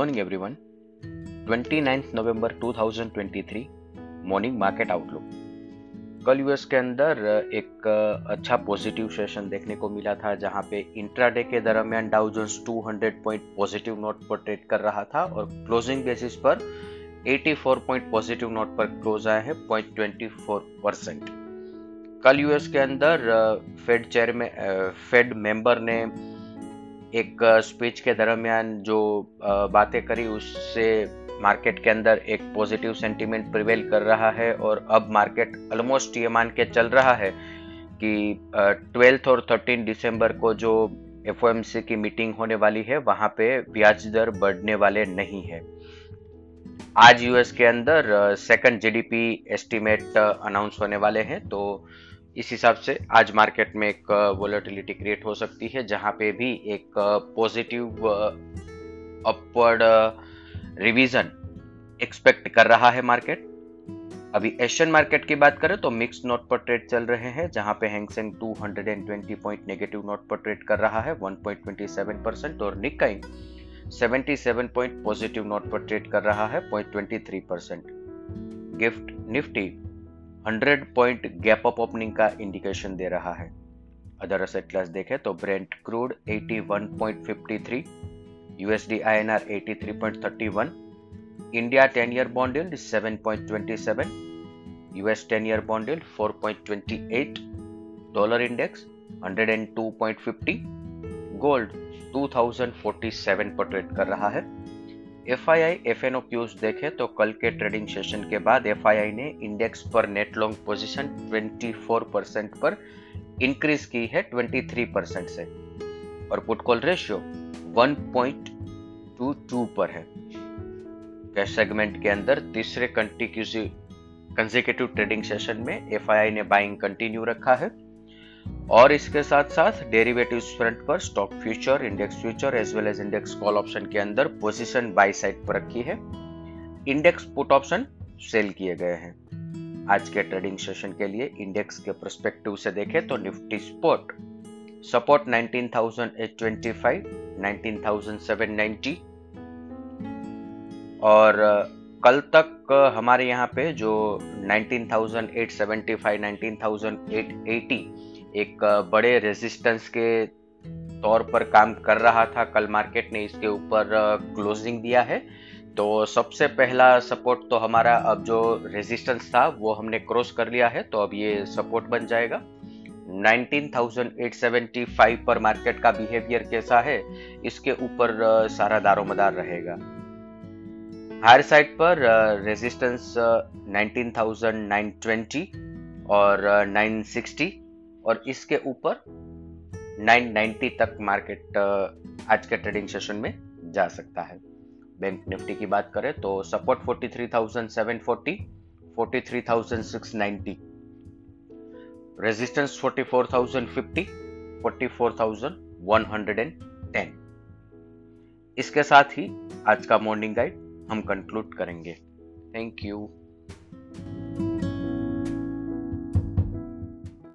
Morning everyone 29 November 2023 morning market outlook कल US के अंदर एक अच्छा पॉजिटिव सेशन देखने को मिला था, जहाँ पे इंट्राडे के दरमियान Dow Jones 200 point positive note पर ट्रेड कर रहा था और क्लोजिंग बेसिस पर 84 पॉइंट पॉजिटिव नोट पर क्लोज आया है पॉइंट ट्वेंटी परसेंट कल यूएस के अंदर फेड चेयर में फेड मेंबर ने एक स्पीच के दरमियान जो बातें करी उससे मार्केट के अंदर एक पॉजिटिव सेंटीमेंट प्रिवेल कर रहा है और अब मार्केट ऑलमोस्ट ये मान के चल रहा है कि ट्वेल्थ और थर्टीन दिसंबर को जो एफओएमसी की मीटिंग होने वाली है, वहाँ पे ब्याज दर बढ़ने वाले नहीं है। आज यूएस के अंदर सेकंड जीडीपी एस्टीमेट अनाउंस होने वाले हैं तो इस हिसाब से आज मार्केट में एक वोलेटिलिटी क्रिएट हो सकती है, जहाँ पे भी एक पॉजिटिव अपवर्ड रिवीजन एक्सपेक्ट कर रहा है मार्केट अभी एशियन मार्केट की बात करें तो मिक्स नोट पर ट्रेड चल रहे हैं, जहाँ पे Hang Seng 220 point negative note पर ट्रेड कर रहा है 1.27 परसेंट और निकाई 77 पॉइंट पॉजिटिव नोट पर ट्रेड कर रहा है 0.23 percent gift Nifty 100 point gap up opening का इंडिकेशन दे रहा है। अदर असेट क्लास देखें तो Brent crude 81.53 USD INR 83.31 India 10 year bond yield 7.27 US 10 year bond yield 4.28 dollar index 102.50 gold 2047 पर ट्रेड कर रहा है। F I I F N O cues देखे तो कल के ट्रेडिंग सेशन के बाद एफ़ आई आई ने इंडेक्स पर नेट लॉन्ग पोजीशन 24 परसेंट पर इंक्रीज की है 23 परसेंट से। और पुट कॉल रेशियो 1.22 पर है। कैश सेगमेंट के अंदर तीसरे कंटिक्यूटिव ट्रेडिंग सेशन में एफ़ आई आई ने बाइंग कंटिन्यू रखा है? और इसके साथ साथ डेरिवेटिव फ्रंट पर stock future index future as well as index call option के अंदर पोजीशन बाई साइड पर रखी है। इंडेक्स पुट ऑप्शन सेल किए गए हैं। आज के ट्रेडिंग सेशन के लिए इंडेक्स के परस्पेक्टिव से देखें तो निफ्टी स्पोर्ट सपोर्ट 19,825, 19,790 और कल तक हमारे यहाँ पे जो 19,875, 19,880 एक बड़े रेजिस्टेंस के तौर पर काम कर रहा था कल मार्केट ने इसके ऊपर क्लोजिंग दिया है। तो सबसे पहला सपोर्ट तो हमारा अब जो रेजिस्टेंस था वो हमने क्रॉस कर लिया है तो अब ये सपोर्ट बन जाएगा। 19,875 पर मार्केट का बिहेवियर कैसा है इसके ऊपर सारा दारोमदार रहेगा। हायर साइड पर रेजिस्टेंस 19,920 और 960 और इसके ऊपर 990 तक मार्केट आज के ट्रेडिंग सेशन में जा सकता है। बैंक निफ्टी की बात करें तो सपोर्ट 43,740 43,690 रेजिस्टेंस 44,050 44,110 इसके साथ ही आज का मॉर्निंग गाइड हम कंक्लूड करेंगे। Thank you